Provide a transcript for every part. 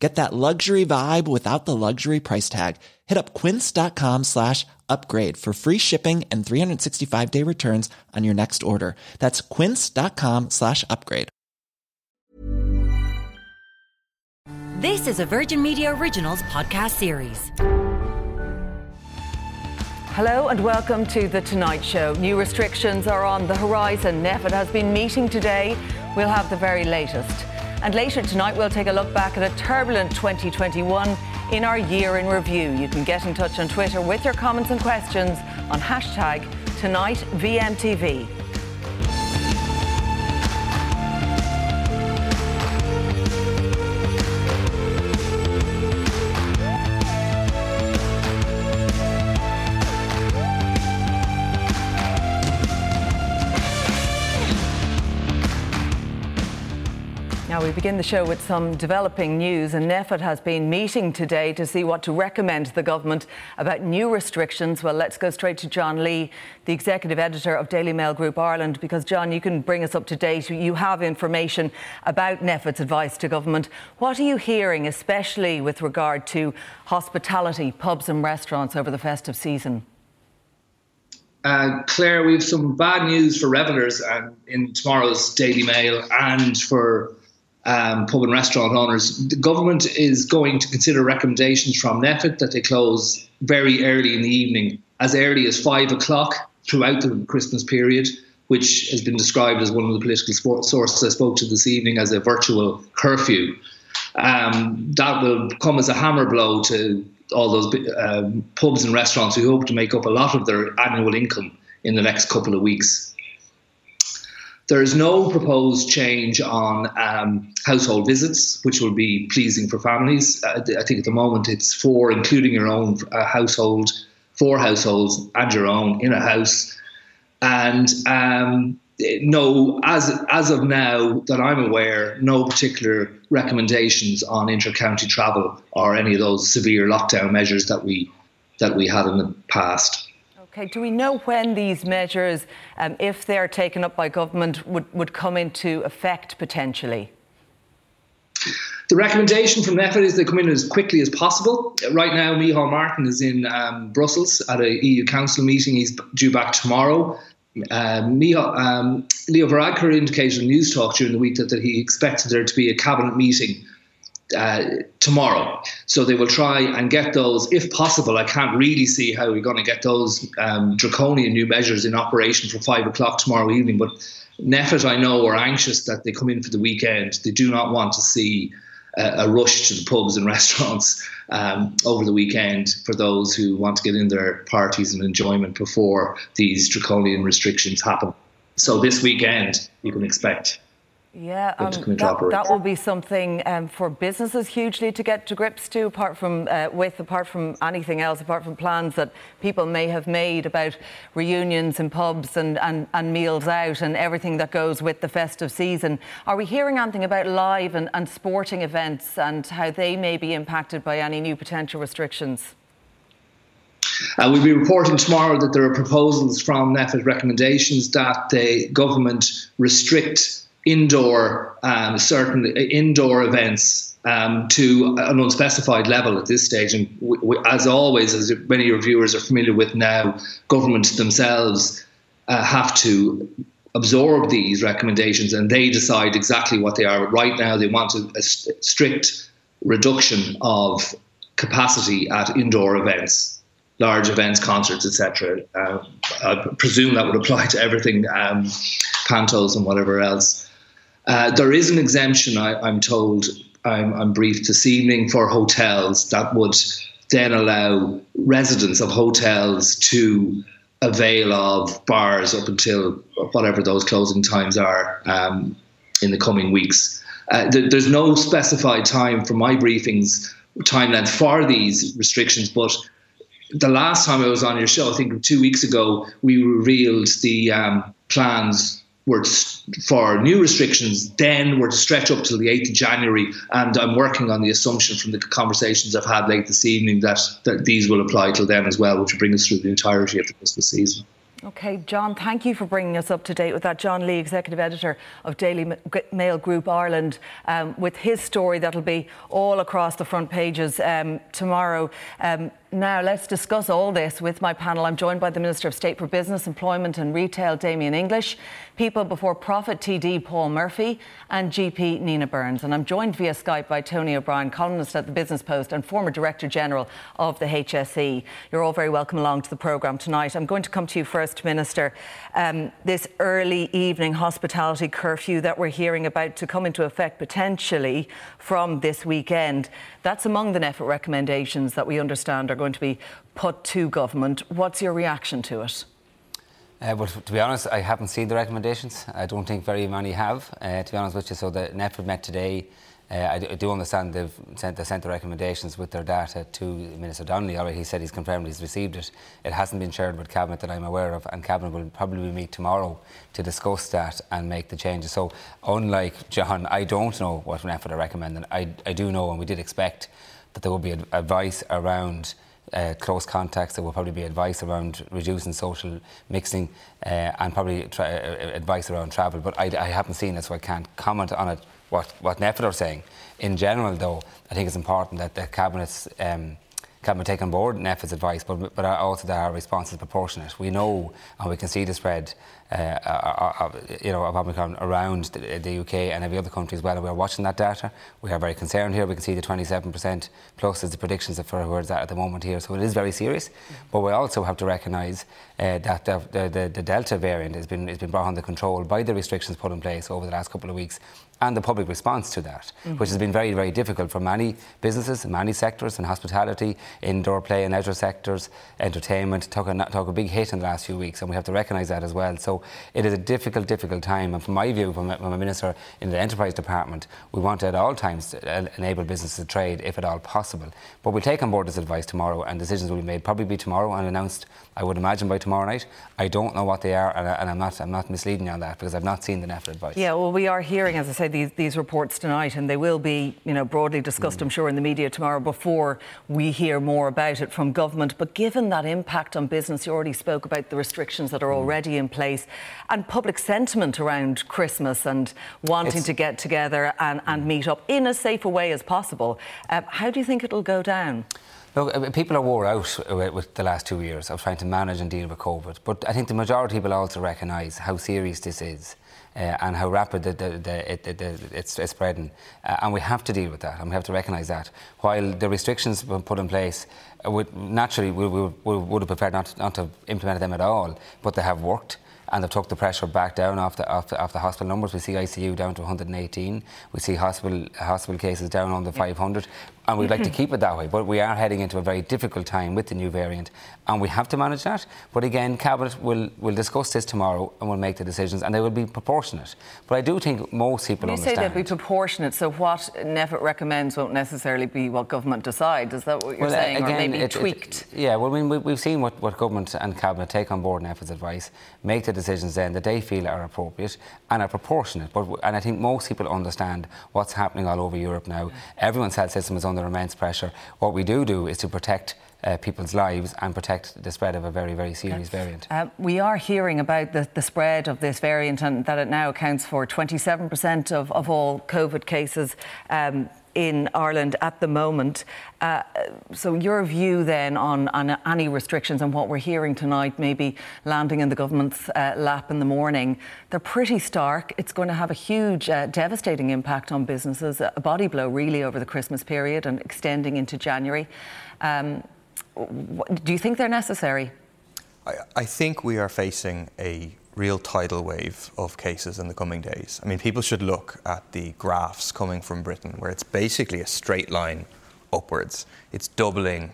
Get that luxury vibe without the luxury price tag. Hit up quince.com slash upgrade for free shipping and 365 day returns on your next order. That's quince.com slash upgrade. This is a Virgin Media Originals podcast series. Hello and welcome to The Tonight Show. New restrictions are on the horizon. NPHET has been meeting today. We'll have the very latest. And later tonight, we'll take a look back at a turbulent 2021 in our year in review. You can get in touch on Twitter with your comments and questions on hashtag TonightVMTV. We begin the show with some developing news, and NPHET has been meeting today to see what to recommend to the government about new restrictions. Well, let's go straight to John Lee, the executive editor of Daily Mail Group Ireland, because, John, you can bring us up to date. You have information about NPHET's advice to government. What are you hearing, especially with regard to hospitality, pubs, and restaurants over the festive season? Uh, Claire, we have some bad news for revellers um, in tomorrow's Daily Mail and for um, pub and restaurant owners. The government is going to consider recommendations from NPHET that they close very early in the evening, as early as five o'clock throughout the Christmas period, which has been described as one of the political sources I spoke to this evening as a virtual curfew. Um, that will come as a hammer blow to all those um, pubs and restaurants who hope to make up a lot of their annual income in the next couple of weeks. There is no proposed change on um, household visits, which will be pleasing for families. Uh, I think at the moment it's four, including your own uh, household, four households and your own in a house. And um, no, as as of now that I'm aware, no particular recommendations on inter-county travel or any of those severe lockdown measures that we that we had in the past. Okay, do we know when these measures, um, if they're taken up by government, would, would come into effect potentially? The recommendation from NPHET is they come in as quickly as possible. Right now, Micheál Martin is in um, Brussels at a EU Council meeting. He's due back tomorrow. Um, Micheál, um, Leo Varadkar indicated in Newstalk during the week that, that he expected there to be a cabinet meeting uh, tomorrow. So they will try and get those, if possible. I can't really see how we're going to get those um, draconian new measures in operation for five o'clock tomorrow evening. But NPHET, I know, are anxious that they come in for the weekend. They do not want to see a, a rush to the pubs and restaurants um, over the weekend for those who want to get in their parties and enjoyment before these draconian restrictions happen. So this weekend, you can expect yeah, um, that, that, will be something um, for businesses hugely to get to grips to, apart from uh, with, apart from anything else, apart from plans that people may have made about reunions in pubs and, and, and meals out and everything that goes with the festive season. Are we hearing anything about live and, and sporting events and how they may be impacted by any new potential restrictions? Uh, we'll be reporting tomorrow that there are proposals from NPHET recommendations that the government restrict indoor um, certain indoor events um, to an unspecified level at this stage. And w- w- as always, as many of your viewers are familiar with now, governments themselves uh, have to absorb these recommendations and they decide exactly what they are. Right now, they want a, a strict reduction of capacity at indoor events. Large events, concerts, etc. Uh, I presume that would apply to everything, um, pantos and whatever else. Uh, there is an exemption, I, am told, I'm, I'm briefed this evening, for hotels that would then allow residents of hotels to avail of bars up until whatever those closing times are um, in the coming weeks. Uh, th- there's no specified time for my briefings, time length for these restrictions, but the last time I was on your show, I think two weeks ago, we revealed the um, plans were for new restrictions, then were to stretch up till the 8th of January. And I'm working on the assumption from the conversations I've had late this evening that, that these will apply till then as well, which will bring us through the entirety of the Christmas season. Okay, John, thank you for bringing us up to date with that. John Lee, Executive Editor of Daily Mail Group Ireland, um, with his story that'll be all across the front pages um, tomorrow. Um, now, let's discuss all this with my panel. I'm joined by the Minister of State for Business, Employment and Retail, Damien English, People Before Profit TD, Paul Murphy, and GP Nina Byrnes. And I'm joined via Skype by Tony O'Brien, columnist at the Business Post and former Director General of the HSE. You're all very welcome along to the programme tonight. I'm going to come to you first, Minister. Um, this early evening hospitality curfew that we're hearing about to come into effect potentially from this weekend, that's among the NPHET recommendations that we understand are going to be put to government. What's your reaction to it? Uh, but to be honest, I haven't seen the recommendations. I don't think very many have, uh, to be honest with you. So the NPHET met today. Uh, I, do understand they've sent, they sent the recommendations with their data to Minister Donnelly. Already, he said he's confirmed he's received it. It hasn't been shared with Cabinet that I'm aware of, and Cabinet will probably meet tomorrow to discuss that and make the changes. So, unlike John, I don't know what NPHET are recommending. I, I do know, and we did expect that there would be advice around uh, close contacts. There will probably be advice around reducing social mixing uh, and probably tra- uh, advice around travel. But I, I, haven't seen it, so I can't comment on it. What what are saying. In general, though, I think it's important that the cabinet's um, cabinet take on board NPHET's advice, but but also that our response is proportionate. We know and we can see the spread uh, uh, uh, you know, of Omicron around the, UK and every other country as well. And we are watching that data. We are very concerned here. We can see the 27% plus is the predictions for where it's at at the moment here. So it is very serious. But we also have to recognise uh, that the, the, the, Delta variant has been, has been brought under control by the restrictions put in place over the last couple of weeks and the public response to that, mm-hmm. which has been very, very difficult for many businesses, many sectors, in hospitality, indoor play and leisure sectors, entertainment, took a, took a big hit in the last few weeks, and we have to recognise that as well. So it is a difficult, difficult time. And from my view, from a, from a minister in the enterprise department, we want to at all times to enable businesses to trade if at all possible. But we'll take on board this advice tomorrow, and decisions will be made probably be tomorrow and announced. I would imagine by tomorrow night. I don't know what they are, and, I, am not I'm not misleading you on that because I've not seen the NPHET advice. Yeah, well, we are hearing, as I say, these, these reports tonight, and they will be, you know, broadly discussed, mm. I'm sure, in the media tomorrow before we hear more about it from government. But given that impact on business, you already spoke about the restrictions that are mm. already in place and public sentiment around Christmas and wanting it's, to get together and, and meet up in as safe a way as possible. Uh, how do you think it'll go down? Look, uh, people are wore out with the last two years of trying to manage and deal with COVID. But I think the majority will also recognise how serious this is. Uh, and how rapid the, the, the, it, it's, it's, spreading. Uh, and we have to deal with that, and we have to recognise that. While the restrictions were put in place, uh, would, naturally we, we, we, would have preferred not, not to implement them at all, but they have worked and they've took the pressure back down off the, off the, off the hospital numbers. We see ICU down to 118. We see hospital hospital cases down on under 500 and we'd like to mm-hmm. keep it that way. But we are heading into a very difficult time with the new variant, and we have to manage that. But again, Cabinet will, will discuss this tomorrow and will make the decisions, and they will be proportionate. But I do think most people you understand. say they'll be proportionate, so what NPHET recommends won't necessarily be what government decides. Is that what you're well, saying, again, or maybe it, tweaked? It, yeah, well, I mean, we, have seen what, what government and Cabinet take on board NPHET's advice, make the decisions then that they feel are appropriate and are proportionate. But, and I think most people understand what's happening all over Europe now. Mm. Everyone's health system is under under immense pressure. What we do do is to protect uh, people's lives and protect the spread of a very, very serious variant. Uh, we are hearing about the, the, spread of this variant and that it now accounts for 27% of, of all COVID cases. Um, in Ireland at the moment. Uh, so, your view then on, on, any restrictions and what we're hearing tonight, maybe landing in the government's uh, lap in the morning, they're pretty stark. It's going to have a huge, uh, devastating impact on businesses, a body blow really over the Christmas period and extending into January. Um, do you think they're necessary? I, I think we are facing a real tidal wave of cases in the coming days. I mean, people should look at the graphs coming from Britain, where it's basically a straight line upwards. It's doubling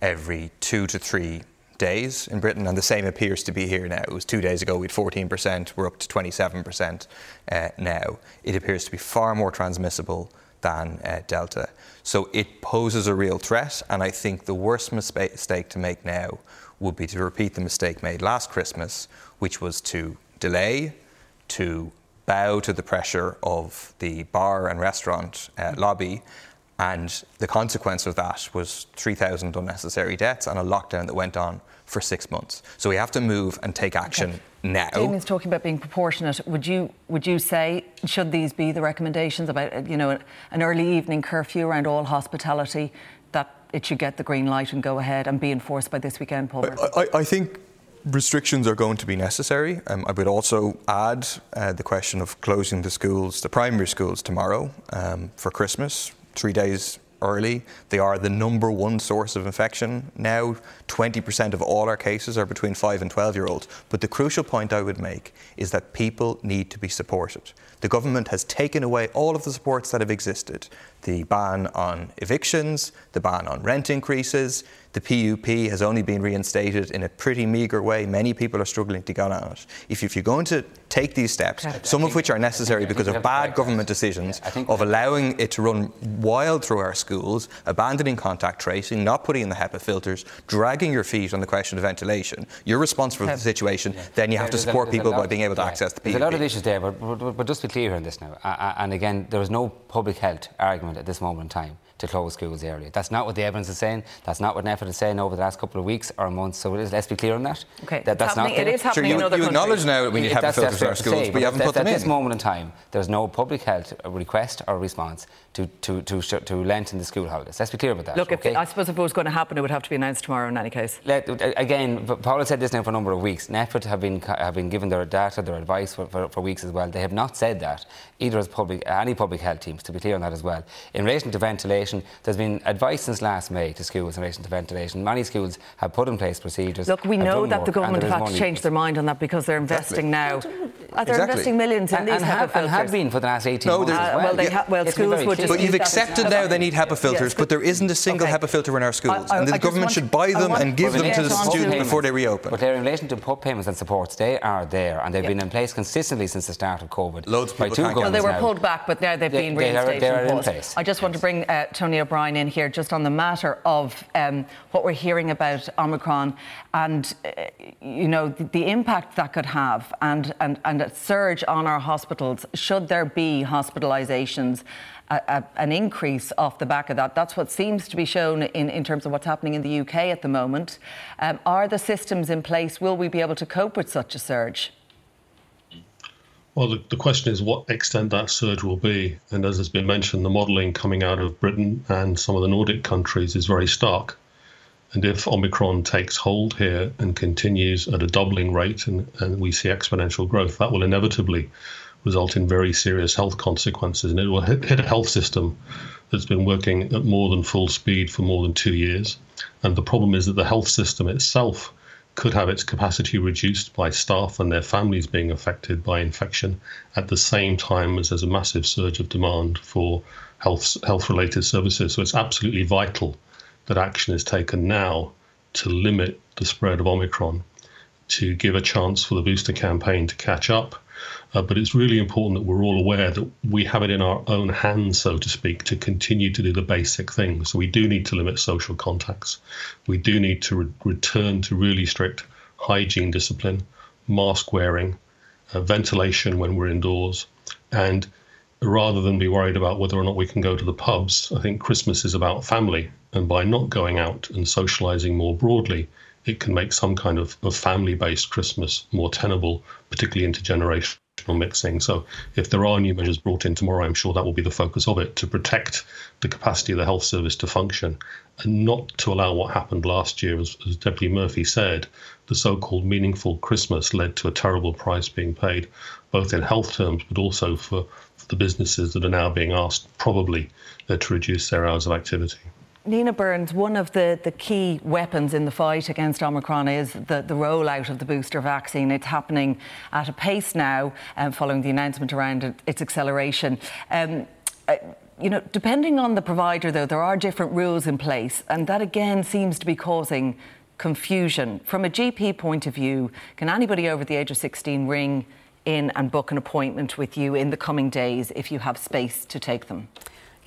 every two to three days in Britain, and the same appears to be here now. It was two days ago, we had 14%, we're up to 27% uh, now. It appears to be far more transmissible than uh, Delta. So it poses a real threat, and I think the worst mistake to make now would be to repeat the mistake made last Christmas, which was to delay, to bow to the pressure of the bar and restaurant uh, lobby. And the consequence of that was 3,000 unnecessary deaths and a lockdown that went on for six months. So we have to move and take action okay. now. Damien's talking about being proportionate. Would you would you say should these be the recommendations about you know an early evening curfew around all hospitality that it should get the green light and go ahead and be enforced by this weekend, Paul? I, I, I think restrictions are going to be necessary. Um, I would also add uh, the question of closing the schools, the primary schools tomorrow um, for Christmas, three days early. They are the number one source of infection now. 20% of all our cases are between 5 and 12 year olds. But the crucial point I would make is that people need to be supported. The government has taken away all of the supports that have existed the ban on evictions, the ban on rent increases, the PUP has only been reinstated in a pretty meagre way. Many people are struggling to get on it. If, if you're going to take these steps, some of which are necessary because of bad government decisions yeah, of allowing it to run wild through our schools, abandoning contact tracing, not putting in the HEPA filters, dragging your feet on the question of ventilation, you're responsible for the situation, yeah. then you have to support people by being able to access the PUP. There's a lot of issues there, but, but, but just be clear on this now. Uh, and again, there is no public health argument at this moment in time to close schools early. That's not what the evidence is saying. That's not what NPHET is saying over the last couple of weeks or months. So let's be clear on that. Okay, that, that's not. It is happening sure, you, in other you acknowledge now that we need to have filters in our schools, say, but you haven't put them in. At this moment in time, there's no public health request or response to, to, to, to lengthen the school holidays. Let's be clear about that. Look, okay? if, I suppose if it was going to happen, it would have to be announced tomorrow in any case. Let, again, Paul has said this now for a number of weeks. NPHET have been, have been given their data, their advice for, for, for weeks as well. They have not said that, either as public, any public health teams, to be clear on that as well. In relation to ventilation, there's been advice since last May to schools in relation to ventilation. Many schools have put in place procedures. Look, we know that the government have had to change their mind on that because they're investing exactly. now. Uh, they're exactly. investing millions in and, these and have, and have been for the last 18 no, months. Uh, well, well, ha- well schools would just. But you've accepted now they need HEPA filters, yes, but there isn't a single okay. HEPA filter in our schools. I, I, and the I government should buy them and give them to the students before they reopen. But they're in relation to PUP payments and supports, they are there and they've been in place consistently since the start of COVID. Loads of people Well, they were pulled back, but now they've been reinstated. They are in place. I just want to bring uh, Tony O'Brien in here just on the matter of um, what we're hearing about Omicron and, uh, you know, the, the, impact that could have and, and, and a surge on our hospitals should there be hospitalizations. A, a, an increase off the back of that. That's what seems to be shown in, in terms of what's happening in the UK at the moment. Um, are the systems in place? Will we be able to cope with such a surge? Well, the, the, question is what extent that surge will be. And as has been mentioned, the modelling coming out of Britain and some of the Nordic countries is very stark. And if Omicron takes hold here and continues at a doubling rate and, and we see exponential growth, that will inevitably result in very serious health consequences. And it will hit, hit a health system that's been working at more than full speed for more than two years. And the problem is that the health system itself could have its capacity reduced by staff and their families being affected by infection at the same time as there's a massive surge of demand for health health related services. So it's absolutely vital that action is taken now to limit the spread of Omicron, to give a chance for the booster campaign to catch up uh, but it's really important that we're all aware that we have it in our own hands, so to speak, to continue to do the basic things. So we do need to limit social contacts. We do need to re- return to really strict hygiene discipline, mask wearing, uh, ventilation when we're indoors, and rather than be worried about whether or not we can go to the pubs, I think Christmas is about family. And by not going out and socializing more broadly, it can make some kind of, of family based Christmas more tenable, particularly intergenerational mixing. So, if there are new measures brought in tomorrow, I'm sure that will be the focus of it to protect the capacity of the health service to function and not to allow what happened last year, as, as Deputy Murphy said, the so called meaningful Christmas led to a terrible price being paid, both in health terms, but also for, for the businesses that are now being asked probably uh, to reduce their hours of activity. Nina Byrnes, one of the, the key weapons in the fight against Omicron is the, the rollout of the booster vaccine. It's happening at a pace now, um, following the announcement around its acceleration. Um, uh, you know, depending on the provider, though, there are different rules in place, and that again seems to be causing confusion. From a GP point of view, can anybody over the age of 16 ring in and book an appointment with you in the coming days if you have space to take them?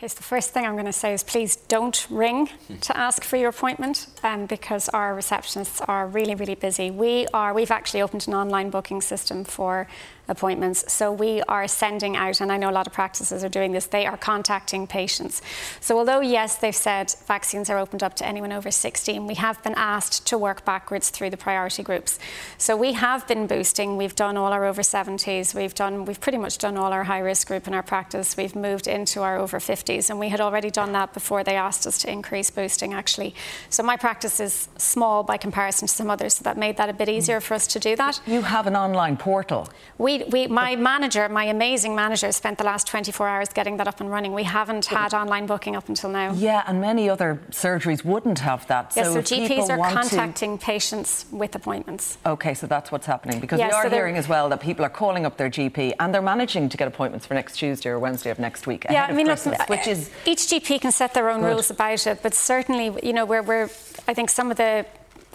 Okay, so the first thing I'm going to say is please don't ring to ask for your appointment um, because our receptionists are really, really busy. We are, we've actually opened an online booking system for appointments. So we are sending out, and I know a lot of practices are doing this, they are contacting patients. So although, yes, they've said vaccines are opened up to anyone over 16, we have been asked to work backwards through the priority groups. So we have been boosting. We've done all our over 70s. We've done, we've pretty much done all our high risk group in our practice. We've moved into our over 50s, and we had already done that before they asked us to increase boosting, actually. So my practice is small by comparison to some others, so that made that a bit easier for us to do that. You have an online portal. We, we my manager, my amazing manager, spent the last 24 hours getting that up and running. We haven't had online booking up until now. Yeah, and many other surgeries wouldn't have that. Yes, so, so GPs are contacting to... patients with appointments. Okay, so that's what's happening because we are so hearing as well that people are calling up their GP and they're managing to get appointments for next Tuesday or Wednesday of next week. Yeah, I mean, look, uh, which is each GP can set their own good. rules about it, but certainly, you know, we're, we're I think some of the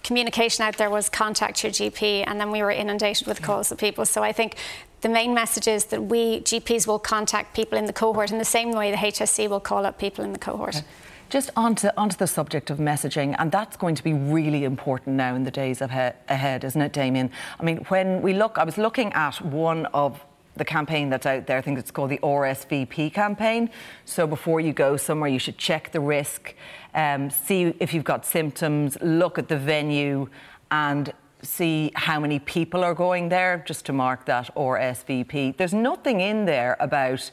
communication out there was contact your GP, and then we were inundated with calls of people. So I think the main message is that we GPs will contact people in the cohort in the same way the HSE will call up people in the cohort. Okay. Just onto, onto the subject of messaging, and that's going to be really important now in the days ahead, isn't it, Damien? I mean, when we look, I was looking at one of the campaign that's out there. I think it's called the RSVP campaign. So before you go somewhere, you should check the risk, um, see if you've got symptoms, look at the venue, and see how many people are going there, just to mark that or RSVP. There's nothing in there about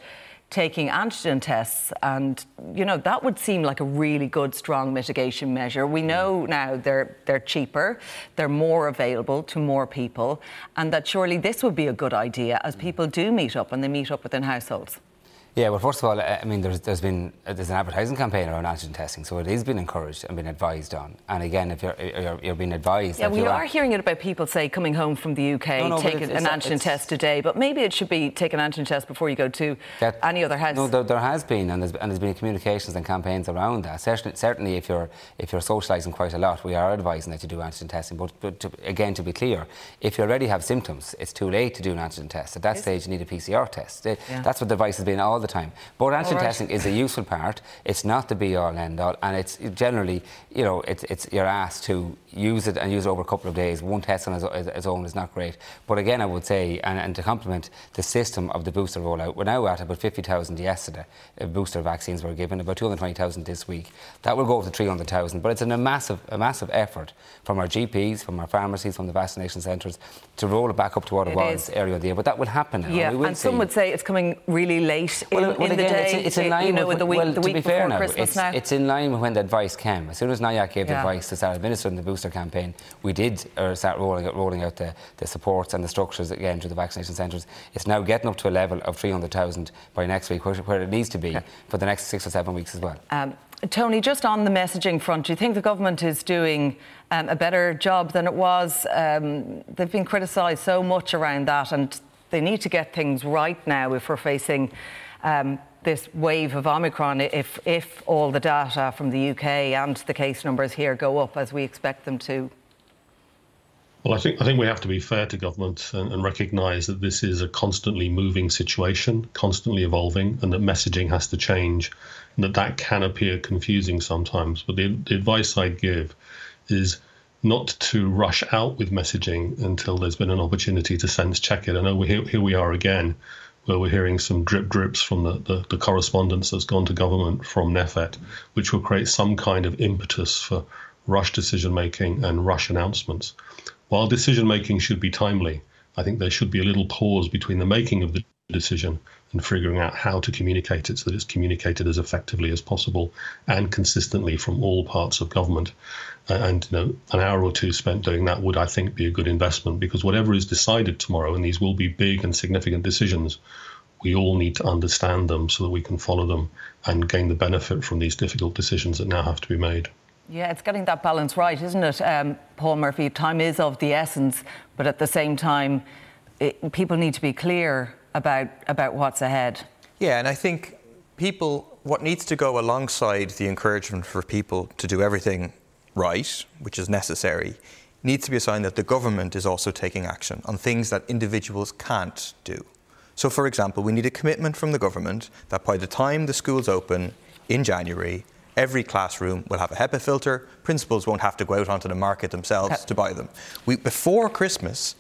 taking antigen tests and you know that would seem like a really good strong mitigation measure. We know now they're they're cheaper they're more available to more people and that surely this would be a good idea as people do meet up and they meet up within households yeah, well, first of all, I mean, there's, there's been there's an advertising campaign around antigen testing, so it is being encouraged and been advised on. And again, if you're you're, you're being advised, yeah, we are hearing it about people say coming home from the UK, no, no, take an antigen test today, but maybe it should be take an antigen test before you go to that, any other house. No, there, there, has been, and there's, and there's been communications and campaigns around that. Certainly, certainly, if you're if you're socialising quite a lot, we are advising that you do antigen testing. But, but to, again, to be clear, if you already have symptoms, it's too late to do an antigen test. At that stage, you need a PCR test. It, yeah. That's what the advice has been all the time. But antigen right. testing is a useful part. It's not the be all and end all, and it's generally, you know, it's, it's you're asked to use it and use it over a couple of days. One test on its, own is not great. But again, I would say, and, and to complement the system of the booster rollout, we're now at about 50,000 yesterday. Uh, booster vaccines were given, about 220,000 this week. That will go up to 300,000. But it's an, a massive, a massive effort from our GPs, from our pharmacies, from the vaccination centres to roll it back up to what it, it was is. earlier in the year. But that will happen now. Yeah, and some would say it's coming really late well, in, well, in again, the day. It's, it's in line you know, with, the week, well, the week before fair now, it's, now. It's in line with when the advice came. As soon as NIAC gave yeah. the advice to start administering the booster campaign, we did uh, start rolling out, rolling out the, the supports and the structures again to the vaccination centres. It's now getting up to a level of 300,000 by next week, where, where, it needs to be yeah. for the next six or seven weeks as well. Um, Tony, just on the messaging front, do you think the government is doing um, a better job than it was? Um, they've been criticised so much around that, and they need to get things right now if we're facing um, this wave of Omicron if, if all the data from the UK and the case numbers here go up as we expect them to? Well, I think I think we have to be fair to government and, and recognise that this is a constantly moving situation, constantly evolving, and that messaging has to change, and that that can appear confusing sometimes. But the, the advice I'd give is not to rush out with messaging until there's been an opportunity to sense check it. I know here, here we are again where we're hearing some drip drips from the, the, the, correspondence that's gone to government from NPHET, which will create some kind of impetus for rush decision making and rush announcements. While decision making should be timely, I think there should be a little pause between the making of the decision and figuring out how to communicate it so that it's communicated as effectively as possible and consistently from all parts of government. And you know, an hour or two spent doing that would, I think, be a good investment because whatever is decided tomorrow, and these will be big and significant decisions, we all need to understand them so that we can follow them and gain the benefit from these difficult decisions that now have to be made. Yeah, it's getting that balance right, isn't it, um, Paul Murphy? Time is of the essence, but at the same time, it, people need to be clear about about what's ahead. Yeah, and I think people, what needs to go alongside the encouragement for people to do everything right, which is necessary, needs to be a sign that the government is also taking action on things that individuals can't do. So, for example, we need a commitment from the government that by the time the schools open in January, every classroom will have a HEPA filter. Principals won't have to go out onto the market themselves to buy them. We, before Christmas,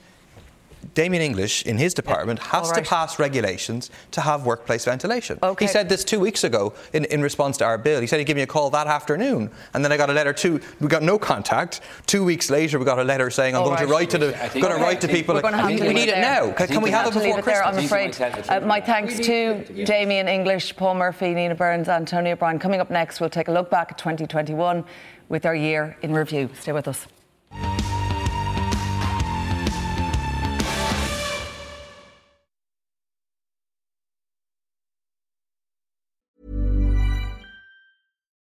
Damien English in his department has right. to pass regulations to have workplace ventilation. Okay. He said this two weeks ago in, in response to our bill. He said he'd give me a call that afternoon. And then I got a letter two we got no contact. Two weeks later we got a letter saying I'm All going right. to write to the I think- going to write to people. We're going to have we, to we leave need it now. Can, can we have it to leave before it there, I'm afraid. Think we might have Uh, my thanks to Damien English, Paul Murphy, Nina Byrnes, Antonio Brown. Coming up next, we'll take a look back at 2021 with our year in review. Stay with us.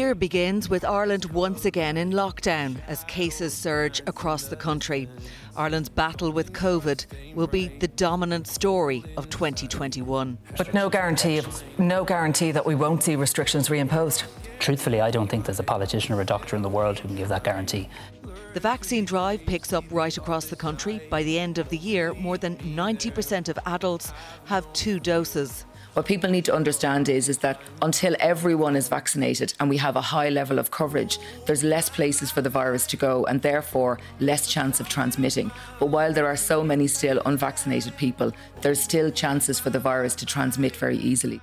year begins with Ireland once again in lockdown as cases surge across the country. Ireland's battle with COVID will be the dominant story of 2021. But no guarantee of no guarantee that we won't see restrictions reimposed. Truthfully, I don't think there's a politician or a doctor in the world who can give that guarantee. The vaccine drive picks up right across the country. By the end of the year, more than 90% of adults have two doses. What people need to understand is, is that until everyone is vaccinated and we have a high level of coverage, there's less places for the virus to go and therefore less chance of transmitting. But while there are so many still unvaccinated people, there's still chances for the virus to transmit very easily.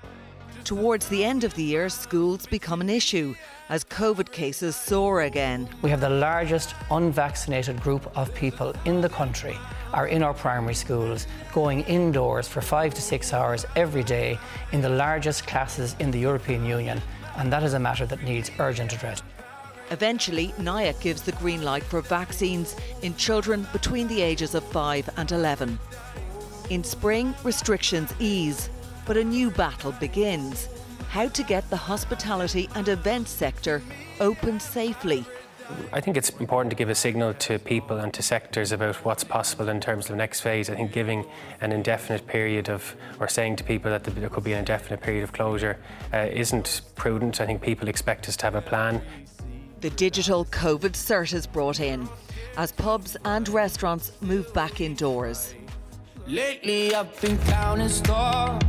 Towards the end of the year, schools become an issue as COVID cases soar again. We have the largest unvaccinated group of people in the country are in our primary schools going indoors for five to six hours every day in the largest classes in the European Union, and that is a matter that needs urgent address. Eventually, NIAC gives the green light for vaccines in children between the ages of 5 and 11. In spring, restrictions ease, but a new battle begins how to get the hospitality and event sector open safely. I think it's important to give a signal to people and to sectors about what's possible in terms of the next phase. I think giving an indefinite period of, or saying to people that there could be an indefinite period of closure, uh, isn't prudent. I think people expect us to have a plan. The digital COVID cert is brought in as pubs and restaurants move back indoors. Lately, I've been counting stars.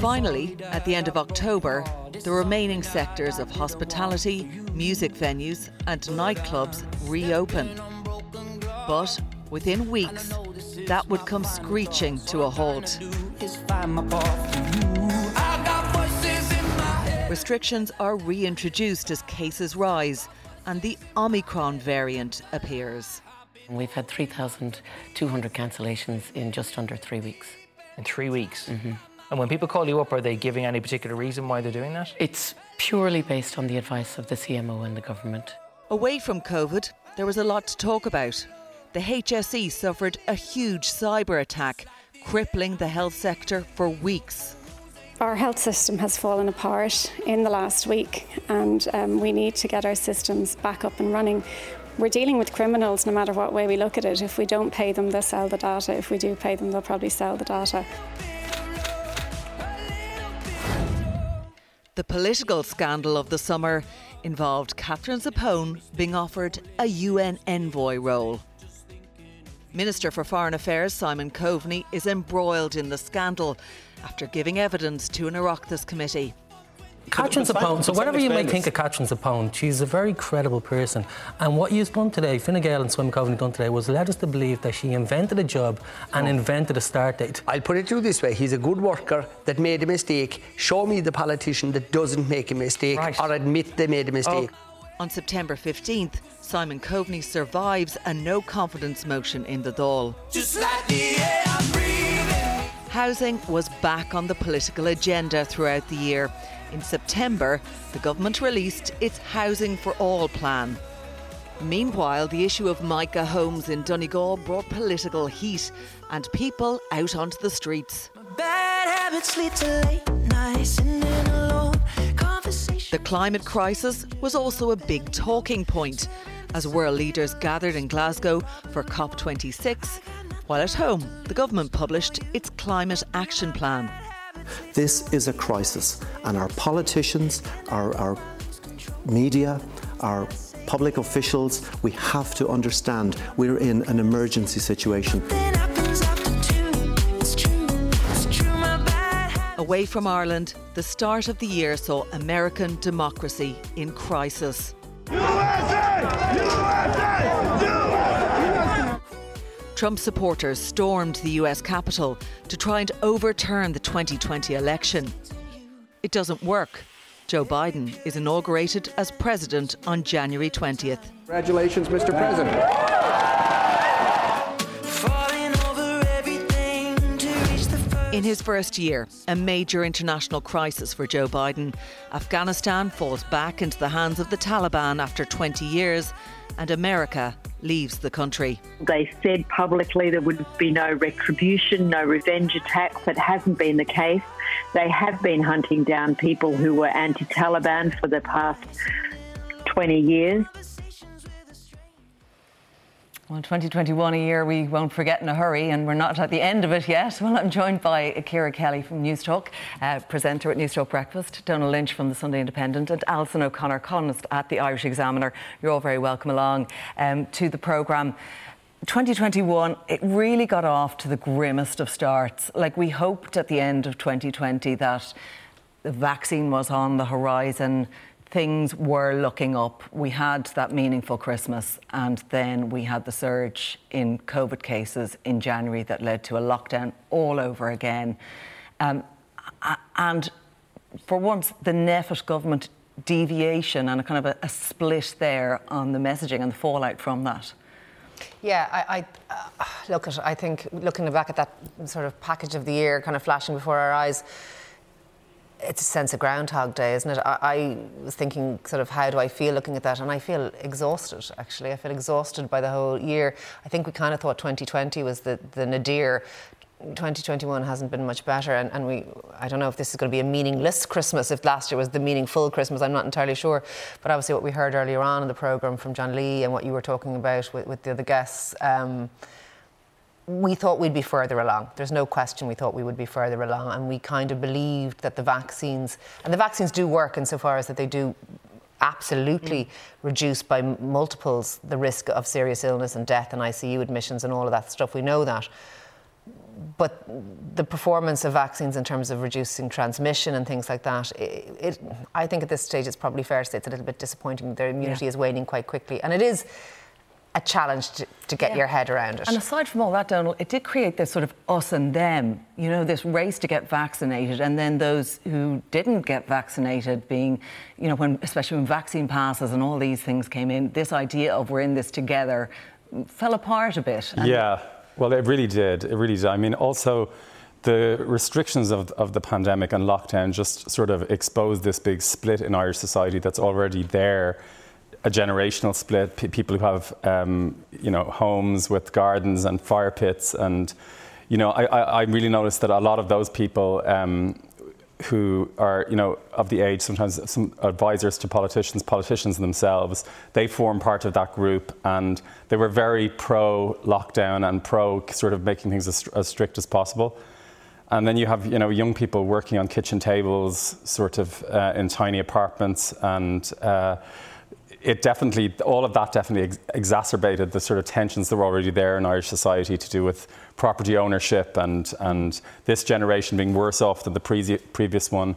Finally, at the end of October, the remaining sectors of hospitality, music venues, and nightclubs reopen. But within weeks, that would come screeching to a halt. Restrictions are reintroduced as cases rise and the Omicron variant appears. We've had 3,200 cancellations in just under three weeks. In three weeks? Mm-hmm. And when people call you up, are they giving any particular reason why they're doing that? It's purely based on the advice of the CMO and the government. Away from COVID, there was a lot to talk about. The HSE suffered a huge cyber attack, crippling the health sector for weeks. our health system has fallen apart in the last week, and um, we need to get our systems back up and running. We're dealing with criminals no matter what way we look at it. If we don't pay them, they'll sell the data. If we do pay them, they'll probably sell the data. The political scandal of the summer involved Catherine Zappone being offered a UN envoy role. Minister for Foreign Affairs Simon Coveney is embroiled in the scandal after giving evidence to an Oireachtas committee. Catherine Zappone, so whatever you may think of Catherine Zappone, she's a very credible person. And what you've done today, Fine Gael and Simon Coveney done today, was led us to believe that she invented a job and oh. invented a start date. I'll put it to you this way he's a good worker that made a mistake. Show me the politician that doesn't make a mistake right. or admit they made a mistake. Oh. On September 15th, Simon Coveney survives a no confidence motion in the Dáil. Housing was back on the political agenda throughout the year. In September, the government released its Housing for All plan. Meanwhile, the issue of mica homes in Donegal brought political heat and people out onto the streets. The climate crisis was also a big talking point as world leaders gathered in Glasgow for COP26, while at home, the government published its climate action plan. This is a crisis, and our politicians, our, our media, our public officials, we have to understand we're in an emergency situation. Away from Ireland, the start of the year saw American democracy in crisis. USA! Trump supporters stormed the US Capitol to try and overturn the 2020 election. It doesn't work. Joe Biden is inaugurated as president on January 20th. Congratulations, Mr. President. In his first year, a major international crisis for Joe Biden. Afghanistan falls back into the hands of the Taliban after 20 years, and America leaves the country. They said publicly there would be no retribution, no revenge attacks. It hasn't been the case. They have been hunting down people who were anti Taliban for the past 20 years. Well, 2021, a year we won't forget in a hurry, and we're not at the end of it yet. Well, I'm joined by Ciara Kelly from Newstalk, uh, presenter at Newstalk Breakfast, Donal Lynch from the Sunday Independent, and Alison O'Connor, columnist at the Irish Examiner. You're all very welcome along um, to the programme. 2021, it really got off to the grimmest of starts. Like we hoped at the end of 2020 that the vaccine was on the horizon things were looking up. We had that meaningful Christmas, and then we had the surge in COVID cases in January that led to a lockdown all over again. Um, and for once, the NPHET government deviation and a kind of a, a, split there on the messaging and the fallout from that. Yeah, I, I uh, look at. I think looking back at that sort of package of the year, kind of flashing before our eyes it's a sense of Groundhog Day, isn't it? I, I, was thinking, sort of, how do I feel looking at that? And I feel exhausted, actually. I feel exhausted by the whole year. I think we kind of thought 2020 was the, the nadir. 2021 hasn't been much better, and, and we, I don't know if this is going to be a meaningless Christmas, if last year was the meaningful Christmas, I'm not entirely sure. But obviously, what we heard earlier on in the programme from John Lee and what you were talking about with, with the other guests. Um, we thought we'd be further along. There's no question we thought we would be further along, and we kind of believed that the vaccines, and the vaccines do work insofar as that they do absolutely mm. reduce by multiples the risk of serious illness and death and ICU admissions and all of that stuff. We know that. But the performance of vaccines in terms of reducing transmission and things like that, it, it, I think at this stage it's probably fair to say it's a little bit disappointing. Their immunity yeah. is waning quite quickly. And it is a challenge to, to get yeah. your head around it. And aside from all that, Donal, it did create this sort of us and them, you know, this race to get vaccinated, and then those who didn't get vaccinated being, you know, when especially when vaccine passes and all these things came in, this idea of we're in this together fell apart a bit. Yeah, well, it really did. It really did. I mean, also the restrictions of, of the pandemic and lockdown just sort of exposed this big split in Irish society that's already there a generational split. P- people who have um, you know homes with gardens and fire pits, and you know I, I, I, really noticed that a lot of those people. Um, who are, you know, of the age, sometimes some advisors to politicians, politicians themselves, they form part of that group and they were very pro lockdown and pro sort of making things as, as, strict as possible. And then you have, you know, young people working on kitchen tables, sort of uh, in tiny apartments and uh, it definitely, all of that definitely ex- exacerbated the sort of tensions that were already there in Irish society to do with property ownership and, and this generation being worse off than the pre- previous one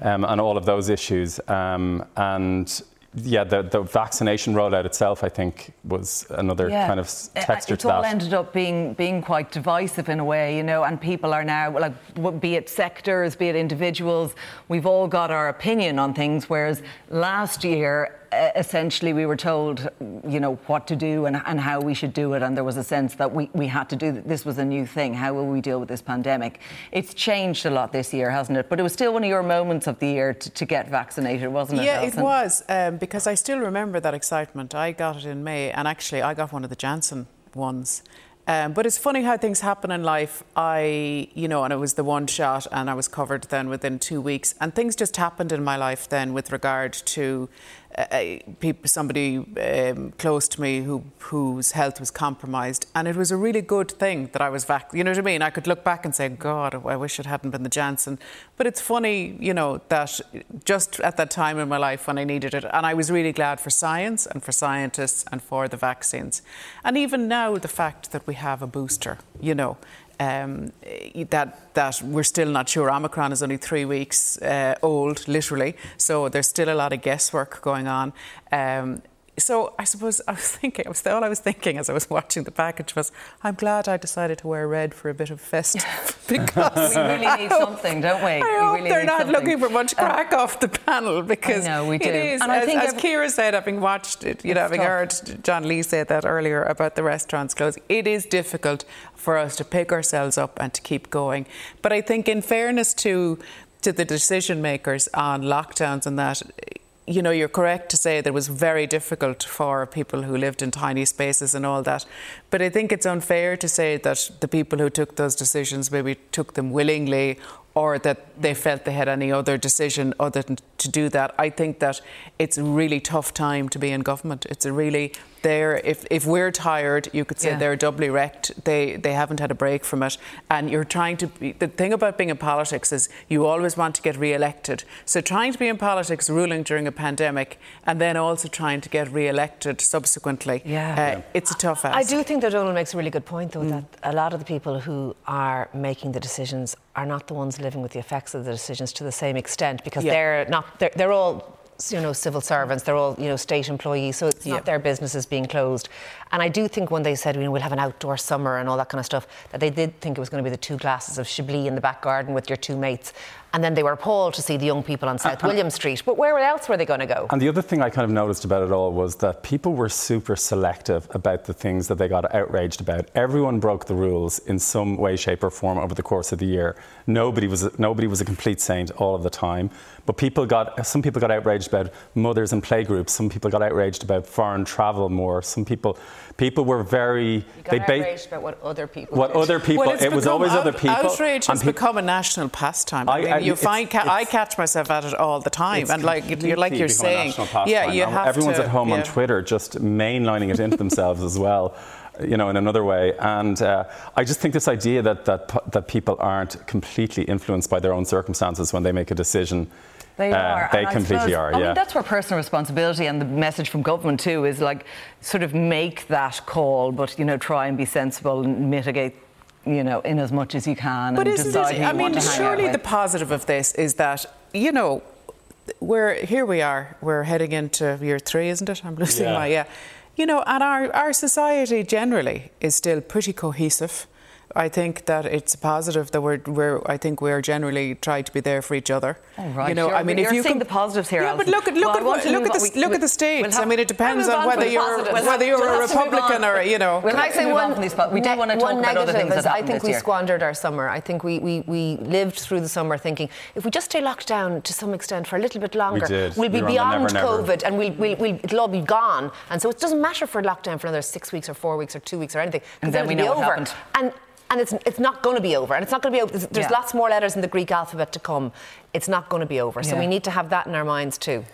um, and all of those issues. Um, and yeah, the, the vaccination rollout itself, I think, was another yeah. kind of texture it's to that. all ended up being being quite divisive in a way, you know. And people are now like, be it sectors, be it individuals, we've all got our opinion on things. Whereas last year, essentially we were told, you know, what to do and, and how we should do it, and there was a sense that we, we had to do that. This was a new thing. How will we deal with this pandemic? It's changed a lot this year, hasn't it? But it was still one of your moments of the year to, to get vaccinated, wasn't it? Yeah, Alison? it was um, because I still remember that excitement. I got it in May, and actually I got one of the Janssen ones. Um, but it's funny how things happen in life. I, you know, and it was the one shot, and I was covered then within two weeks. And things just happened in my life then with regard to people, somebody um, close to me who whose health was compromised, and it was a really good thing that I was vac. You know what I mean? I could look back and say, God, I wish it hadn't been the Janssen. But it's funny, you know, that just at that time in my life when I needed it, and I was really glad for science and for scientists and for the vaccines, and even now the fact that we have a booster, you know um, that that we're still not sure. Omicron is only three weeks uh, old, literally, so there's still a lot of guesswork going on. Um, so I suppose I was thinking, I was, all I was thinking as I was watching the package was, I'm glad I decided to wear red for a bit of festive because we really need something, don't we? I we hope really they're not something. looking for much uh, crack off the panel because know, we do. it is, and as, I think as Ciara said, having watched it, you know, having tough. heard John Lee say that earlier about the restaurants closing, it is difficult for us to pick ourselves up and to keep going. But I think, in fairness to to the decision makers on lockdowns and that you know, you're correct to say that it was very difficult for people who lived in tiny spaces and all that. But I think it's unfair to say that the people who took those decisions maybe took them willingly or that they felt they had any other decision other than to do that. I think that it's a really tough time to be in government. It's a really they're if, if we're tired, you could say yeah. they're doubly wrecked. They they haven't had a break from it, and you're trying to. Be, the thing about being in politics is you always want to get re-elected. So trying to be in politics, ruling during a pandemic, and then also trying to get re-elected subsequently. Yeah, uh, yeah. it's a tough ask. I do think that Donal makes a really good point, though, mm. that a lot of the people who are making the decisions are not the ones living with the effects of the decisions to the same extent because yeah. they're not they're, they're all you know civil servants. They're all you know state employees so it's yeah. not their businesses being closed. And I do think when they said you know, we'll have an outdoor summer and all that kind of stuff that they did think it was going to be the two glasses of Chablis in the back garden with your two mates and then they were appalled to see the young people on South uh, William Street. But where else were they going to go? And the other thing I kind of noticed about it all was that people were super selective about the things that they got outraged about. Everyone broke the rules in some way, shape, or form over the course of the year. Nobody was a, nobody was a complete saint all of the time. But people got some people got outraged about mothers and playgroups. Some people got outraged about foreign travel more. Some people people were very. You got they outraged ba- about what other people. What did. other people? Well, it was always out, other people. Outrage has pe- become a national pastime. I, I mean, you find ca- I catch myself at it all the time, and like you're like you're saying, yeah, you have Everyone's to, at home yeah. on Twitter just mainlining it into themselves as well you know, in another way. And uh, I just think this idea that, that, that people aren't completely influenced by their own circumstances when they make a decision they uh, are. They completely suppose, are. I mean, that's where personal responsibility and the message from government too is like sort of make that call, but you know, try and be sensible and mitigate you know, in as much as you can. But isn't it, I mean, surely the positive of this is that, you know, we're here we are, we're heading into year three, isn't it? I'm losing yeah. my, yeah. You know, and our, our society generally is still pretty cohesive. I think that it's positive that we're, we're I think we're generally trying to be there for each other. Oh, right. You know, you're, I mean, if you can, the positives here. Yeah, but look at look well, at look at the we, look at the states. We'll I mean, it depends on whether you're we'll whether you're we'll a Republican or you know. Can I say one? we don't want to talk about other things is I think we year. squandered our summer. I think we, we we lived through the summer thinking if we just stay locked down to some extent for a little bit longer, we will be beyond COVID and we'll, we'll, we'll, it'll all be gone. And so it doesn't matter for lockdown for another six weeks or four weeks or two weeks or anything. And then we know what happened. And and it's it's not going to be over, and it's not going to be over. There's, there's Yeah. lots more letters in the Greek alphabet to come. It's not going to be over, so Yeah. we need to have that in our minds too.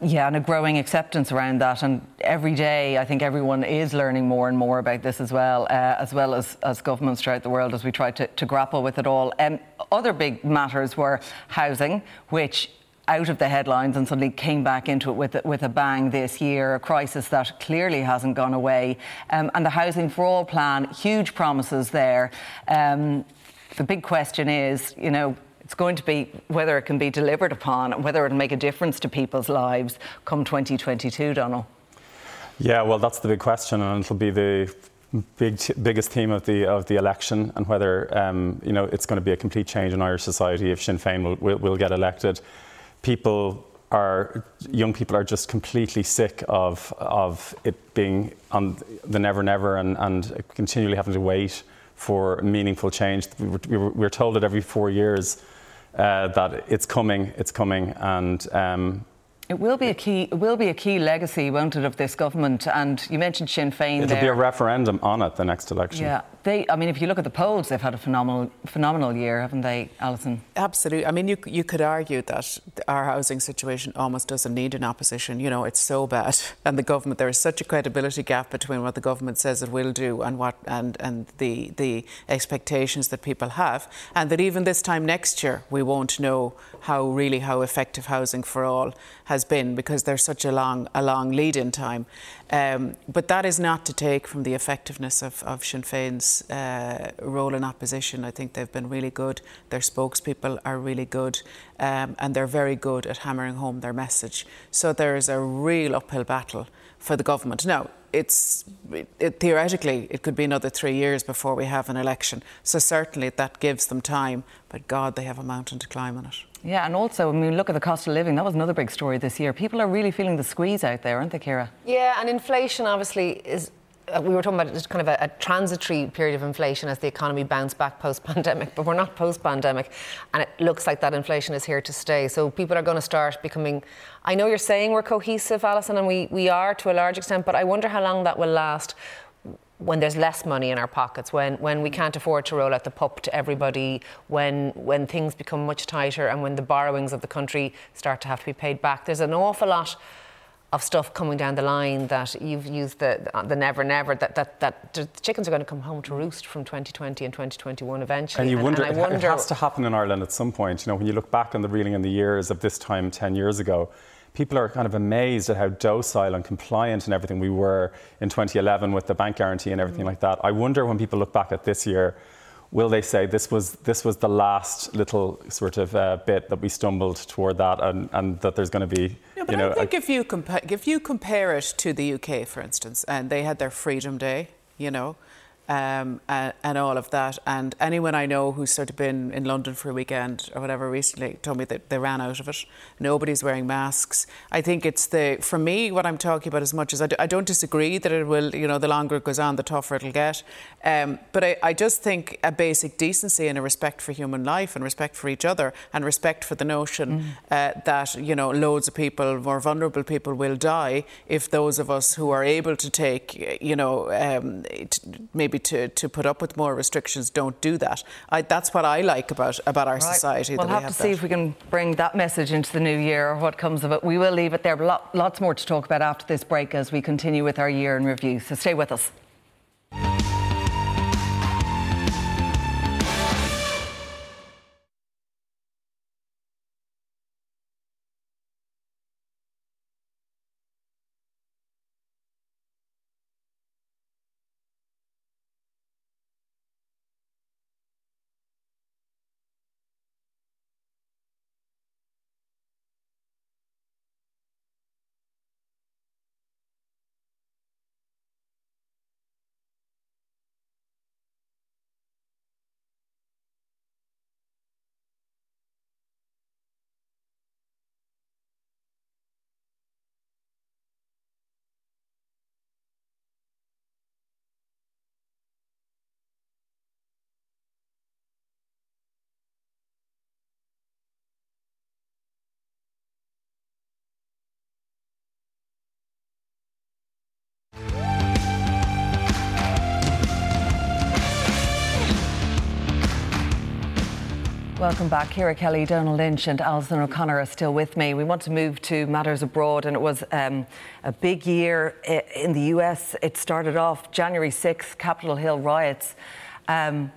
Yeah, and a growing acceptance around that. And every day, I think everyone is learning more and more about this as well, uh, as well as, as governments throughout the world as we try to, to grapple with it all. Um, other big matters were housing, which out of the headlines and suddenly came back into it with, with a bang this year, a crisis that clearly hasn't gone away. Um, and the Housing for All plan, huge promises there. Um, the big question is, you know, it's going to be whether it can be delivered upon, and whether it'll make a difference to people's lives come 2022, Donal. Yeah, well, that's the big question, and it'll be the big, biggest theme of the of the election, and whether um, you know it's going to be a complete change in Irish society if Sinn Féin will, will, will get elected. People are young people are just completely sick of of it being on the never never and, and continually having to wait for meaningful change. We were, we told it every four years uh, that it's coming, it's coming, and um, It will be a key. It will be a key legacy, won't it, of this government? And you mentioned Sinn Féin it'll there. be a referendum on it the next election. yeah, they. I mean, if you look at the polls, they've had a phenomenal, phenomenal year, haven't they, Alison? Absolutely. I mean, you, you could argue that our housing situation almost doesn't need an opposition. You know, it's so bad. And the government, there is such a credibility gap between what the government says it will do and what and, and the, the expectations that people have. And that even this time next year, we won't know how really how effective housing for all has been because there's such a long, a long lead in time. Um, but that is not to take from the effectiveness of, of Sinn Féin's uh, role in opposition. I think they've been really good. Their spokespeople are really good, um, and they're very good at hammering home their message. So there is a real uphill battle for the government. Now, it's it, it- theoretically it could be another three years before we have an election. So certainly that gives them time. But God, they have a mountain to climb on it. Yeah, and also, I mean, look at the cost of living. That was another big story this year. People are really feeling the squeeze out there, aren't they, Ciara? Yeah, and inflation obviously is. Uh, we were talking about just kind of a, a transitory period of inflation as the economy bounced back post pandemic, but we're not post pandemic. And it looks like that inflation is here to stay. So people are going to start becoming. I know you're saying we're cohesive, Alison, and we, we are to a large extent, but I wonder how long that will last when there's less money in our pockets, when, when we can't afford to roll out the pup to everybody, when, when things become much tighter, and when the borrowings of the country start to have to be paid back. There's an awful lot of stuff coming down the line that you've used the, the never, never, that, that, that the chickens are going to come home to roost from 2020 and 2021 eventually. And you wonder, I it- wonder it has to happen in Ireland at some point. You know, when you look back on the reeling in the years of this time 10 years ago, people are kind of amazed at how docile and compliant and everything we were in 2011 with the bank guarantee and everything mm. like that. I wonder when people look back at this year, will they say this was this was the last little sort of uh, bit that we stumbled toward that, and, and that there's going to be, Yeah, but you know, I think if you compa- if you compare it to the UK, for instance, and they had their Freedom Day, you know, um, and, and all of that, and anyone I know who's sort of been in London for a weekend or whatever recently told me that they ran out of it. Nobody's wearing masks. I think it's the for me what I'm talking about as much as I, do, I don't disagree that it will, you know, the longer it goes on, the tougher it'll get. Um, but I, I just think a basic decency and a respect for human life and respect for each other and respect for the notion uh, that you know loads of people, more vulnerable people, will die if those of us who are able to take, you know, um, t- maybe to, to put up with more restrictions don't do that. I, that's what I like about about our Right. society. We'll that have, we have to see if we can bring that message into the new year or what comes of it. We will leave it there, lot, lots more to talk about after this break as we continue with our year in review. So stay with us. Welcome back. Ciara Kelly, Donal Lynch, and Alison O'Connor are still with me. We want to move to matters abroad, and it was um, a big year in the US. It started off January 6th, Capitol Hill riots. Um,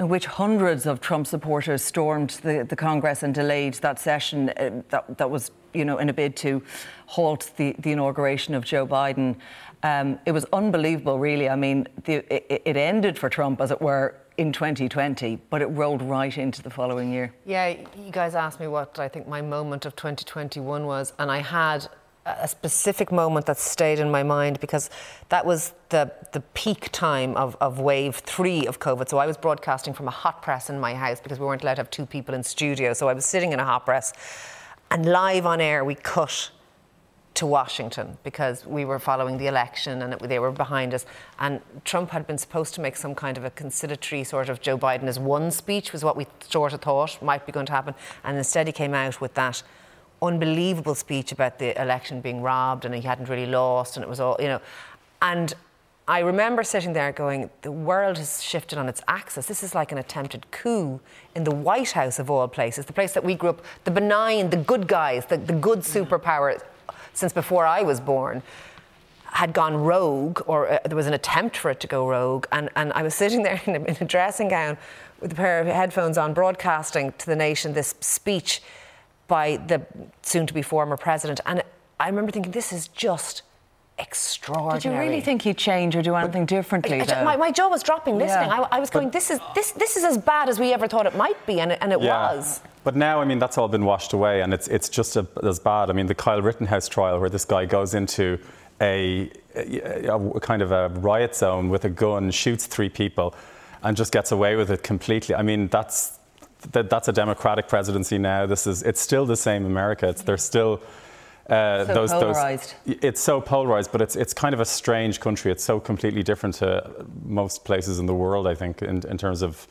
in which hundreds of Trump supporters stormed the, the Congress and delayed that session uh, that, that was, you know, in a bid to halt the, the inauguration of Joe Biden. Um, it was unbelievable, really. I mean, the, it, it ended for Trump, as it were, in 2020, but it rolled right into the following year. Yeah, you guys asked me what I think my moment of 2021 was, and I had a specific moment that stayed in my mind because that was the, the peak time of, of wave three of COVID. So I was broadcasting from a hot press in my house because we weren't allowed to have two people in studio. So I was sitting in a hot press and live on air we cut to Washington because we were following the election and it, they were behind us. And Trump had been supposed to make some kind of a conciliatory sort of Joe Biden as one speech, was what we sort of thought might be going to happen. And instead, he came out with that unbelievable speech about the election being robbed and he hadn't really lost and it was all, you know. And I remember sitting there going, the world has shifted on its axis. This is like an attempted coup in the White House of all places, the place that we grew up, the benign, the good guys, the, the good superpower since before I was born had gone rogue, or uh, there was an attempt for it to go rogue. And, and I was sitting there in a, in a dressing gown with a pair of headphones on, broadcasting to the nation this speech by the soon to be former president. And I remember thinking, this is just extraordinary. Did you really think he'd change or do anything differently? I, I, my, my, jaw was dropping listening. Yeah. I, I, was going, this is this this is as bad as we ever thought it might be, and it, and it yeah. was. But now, I mean, that's all been washed away, and it's it's just a, as bad. I mean, the Kyle Rittenhouse trial, where this guy goes into a, a, a kind of a riot zone with a gun, shoots three people, and just gets away with it completely. I mean, that's that, that's a democratic presidency now. This is it's still the same America. It's they're still uh, so those, polarized. Those, it's so polarized, but it's it's kind of a strange country. It's so completely different to most places in the world. I think in, in terms of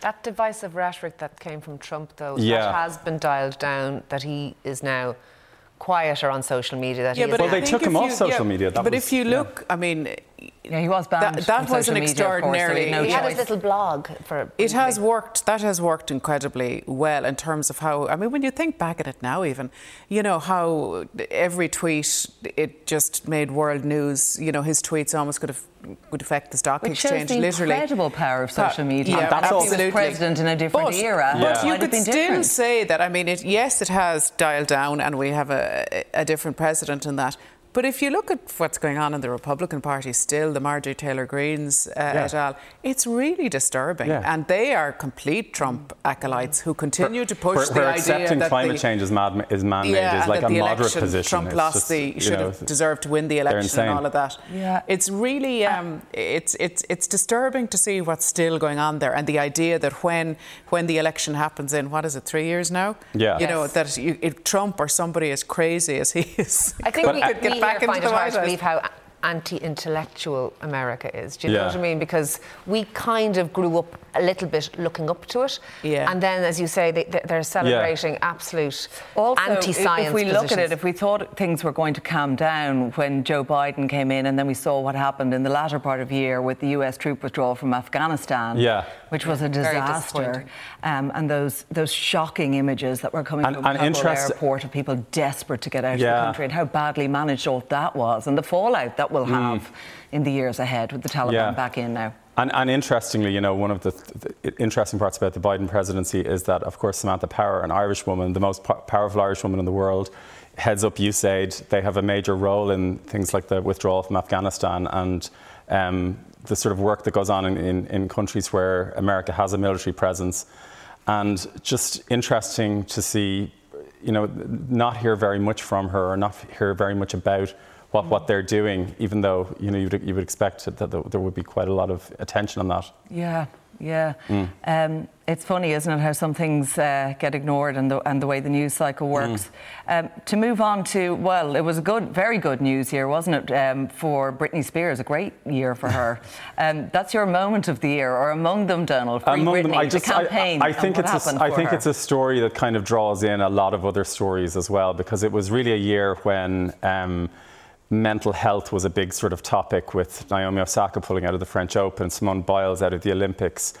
that divisive rhetoric that came from Trump, though, yeah. that has been dialed down. That he is now quieter on social media. That yeah, but well, they took him off social yeah, media. That but was, if you look, yeah. I mean, yeah, he was banned. That, that was an media, extraordinary. Course, so he, he had his little blog for. It has worked. That has worked incredibly well in terms of how. I mean, when you think back at it now, even, you know how every tweet it just made world news. You know, his tweets almost could have would affect the stock Which exchange. Shows the literally, incredible power of social media. Yeah, that's absolutely. He was president in a different but, era. But you could still different. say that. I mean, it, yes, it has dialed down, and we have a, a different president in that. But if you look at what's going on in the Republican Party still, the Marjorie Taylor Greenes uh, yeah. et al., it's really disturbing. Yeah. And they are complete Trump acolytes who continue to push where, the where idea accepting that climate the, change is, mad, is man-made yeah, is like a moderate election, position. Trump it's lost just, the should know, have deserved to win the election and all of that. Yeah. It's really um, it's it's it's disturbing to see what's still going on there, and the idea that when when the election happens in what is it three years now? Yeah. You yes. know that you, if Trump or somebody as crazy as he is, I think we could get back into the House believe how anti-intellectual America is. Do you yeah. know what I mean? Because we kind of grew up a little bit looking up to it, yeah. and then, as you say, they, are celebrating yeah. absolute also, anti-science. If we positions. look at it, if we thought things were going to calm down when Joe Biden came in, and then we saw what happened in the latter part of the year with the U.S. troop withdrawal from Afghanistan, yeah. which was a disaster, um, and those those shocking images that were coming and, from the Kabul airport of people desperate to get out of the country, and how badly managed all that was, and the fallout that will have mm. in the years ahead with the Taliban yeah. back in now. And, and, interestingly, you know, one of the, the, interesting parts about the Biden presidency is that, of course, Samantha Power, an Irish woman, the most po- powerful Irish woman in the world, heads up USAID. They have a major role in things like the withdrawal from Afghanistan and um, the sort of work that goes on in, in, in countries where America has a military presence. And just interesting to see, you know, not hear very much from her or not hear very much about what, what they're doing, even though you know you'd, you would expect that there would be quite a lot of attention on that. Yeah, yeah. Mm. Um, it's funny, isn't it, how some things uh, get ignored and the, and the way the news cycle works. Mm. Um, to move on to, well, it was a good, very good news year, wasn't it, um, for Britney Spears? A great year for her. Um, that's your moment of the year, or among them, Donal. Free among Britney, them, I just, the campaign. I, I think it's a, I think her. it's a story that kind of draws in a lot of other stories as well, because it was really a year when um, mental health was a big sort of topic with Naomi Osaka pulling out of the French Open, Simone Biles out of the Olympics.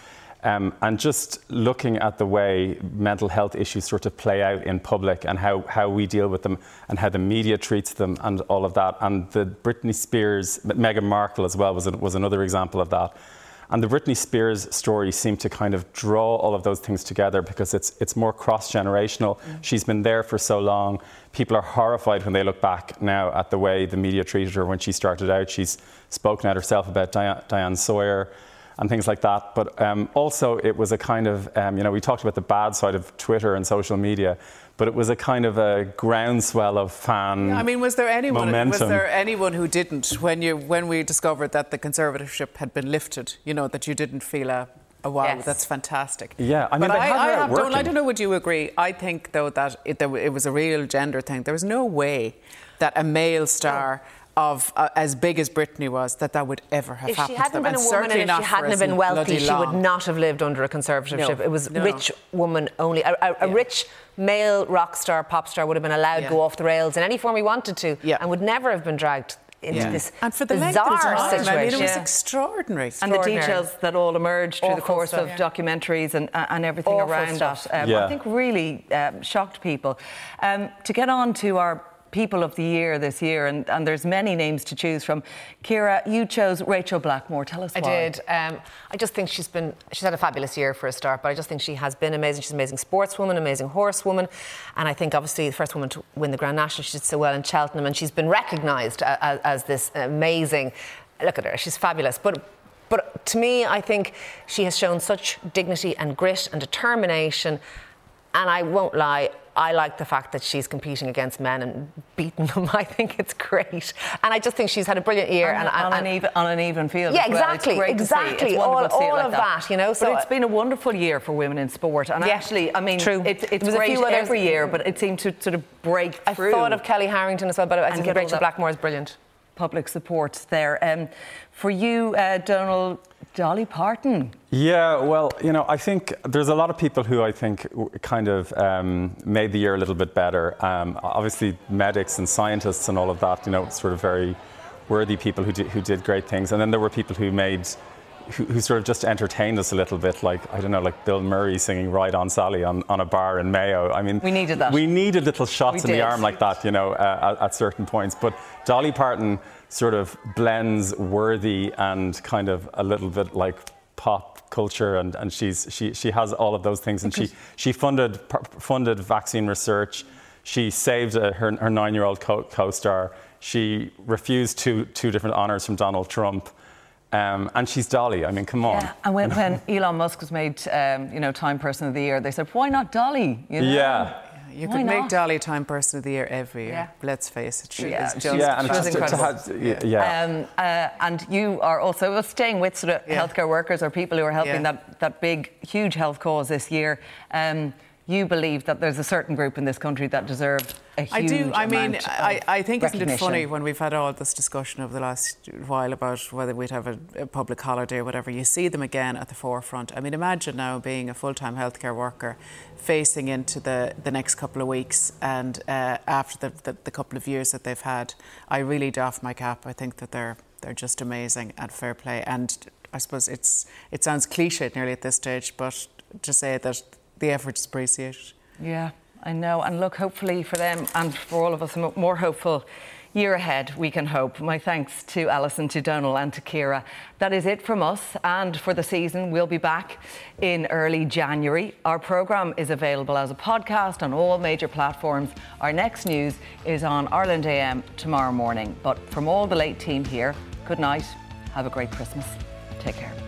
Um, and just looking at the way mental health issues sort of play out in public and how, how we deal with them and how the media treats them and all of that. And the Britney Spears, Meghan Markle as well was, a, was another example of that. And the Britney Spears story seemed to kind of draw all of those things together because it's, it's more cross generational. Mm. She's been there for so long. People are horrified when they look back now at the way the media treated her when she started out. She's spoken out herself about Diane, Diane Sawyer and things like that. But um, also, it was a kind of, um, you know, we talked about the bad side of Twitter and social media, but it was a kind of a groundswell of fan. I mean, was there anyone? Momentum. Was there anyone who didn't when you when we discovered that the conservatorship had been lifted? You know that you didn't feel a. a wow, Yes. that's fantastic. Yeah, I mean, but they I, had I, have, don't, I don't know. Would you agree? I think though that it, there, it was a real gender thing. There was no way that a male star. Of uh, as big as Britney was, that that would ever have If she happened to hadn't them, been a and woman certainly and if not she hadn't as have been wealthy, she would not have lived under a conservatorship. No, It was no. rich woman only. A, a, a rich male rock star, pop star would have been allowed Yeah. to go off the rails in any form he wanted to and would never have been dragged into Yeah. this and for the length of bizarre time, situation. I mean, it was Yeah. extraordinary. And the details that all emerged through the course stuff. of Yeah. documentaries and, uh, and everything Awful around stuff. that, um, Yeah. I think really um, shocked people. Um, to get on to our People of the Year this year, and, and there's many names to choose from. Ciara, you chose Rachael Blackmore. Tell us I why. did. Um, I just think she's been, she's had a fabulous year for a start, but I just think she has been amazing. She's an amazing sportswoman, amazing horsewoman, and I think obviously the first woman to win the Grand National. She did so well in Cheltenham, and she's been recognised as, as this amazing. Look at her, she's fabulous. But but to me, I think she has shown such dignity and grit and determination. And I won't lie, I like the fact that she's competing against men and beating them. I think it's great. And I just think she's had a brilliant year. on, and, on and, an even, on an even field. Yeah, as well. It's exactly, great to see. It's exactly. All- it all like of that, you know, But so it's I- been a wonderful year for women in sport. And Yeah, actually, I mean, true. It, it's a great others- every year, but it seemed to sort of break I through. thought of Kellie Harrington as well, but I think Rachael that Blackmore is brilliant. Public support there. Um, for you, uh, Donal, Dolly Parton. Yeah, well, you know, I think there's a lot of people who I think kind of um, made the year a little bit better. Um, obviously, medics and scientists and all of that, you know, sort of very worthy people who did, who did great things. And then there were people who made, who, who sort of just entertained us a little bit, like, I don't know, like Bill Murray singing Ride on Sally on, on a bar in Mayo. I mean, We needed that. We needed little shots We in did. the arm like that, you know, uh, at, at certain points. But Dolly Parton sort of blends worthy and kind of a little bit like pop culture and, and she's she, she has all of those things and she she funded funded vaccine research she saved uh, her, her nine-year-old co- co-star she refused two two different honors from Donald Trump um, and she's Dolly I mean come on Yeah, and when, when Elon Musk was made, um, you know, Time Person of the Year, they said, "Why not Dolly?" You know? yeah You Why could make not? Dolly Time Person of the Year every year. Yeah. Let's face it, she Yeah, is just. yeah and She it's was just to incredible. have, yeah, Um, uh, and you are also well, staying with sort of Yeah. healthcare workers or people who are helping Yeah. that, that big, huge health cause this year. Um, you believe that there's a certain group in this country that deserve a huge amount I do. I mean, I, I think isn't it funny when we've had all this discussion over the last while about whether we'd have a, a public holiday or whatever. You see them again at the forefront. I mean, imagine now being a full-time healthcare worker, facing into the, the next couple of weeks and uh, after the, the, the couple of years that they've had. I really doff my cap. I think that they're they're just amazing at fair play. And I suppose it's it sounds cliched nearly at this stage, but to say that the effort is appreciated. Yeah, I know. And look, hopefully for them and for all of us, a more hopeful year ahead, we can hope. My thanks to Alison, to Donal, and to Ciara. That is it from us. And for the season, we'll be back in early January. Our programme is available as a podcast on all major platforms. Our next news is on Ireland AM tomorrow morning. But from all the late team here, good night. Have a great Christmas. Take care.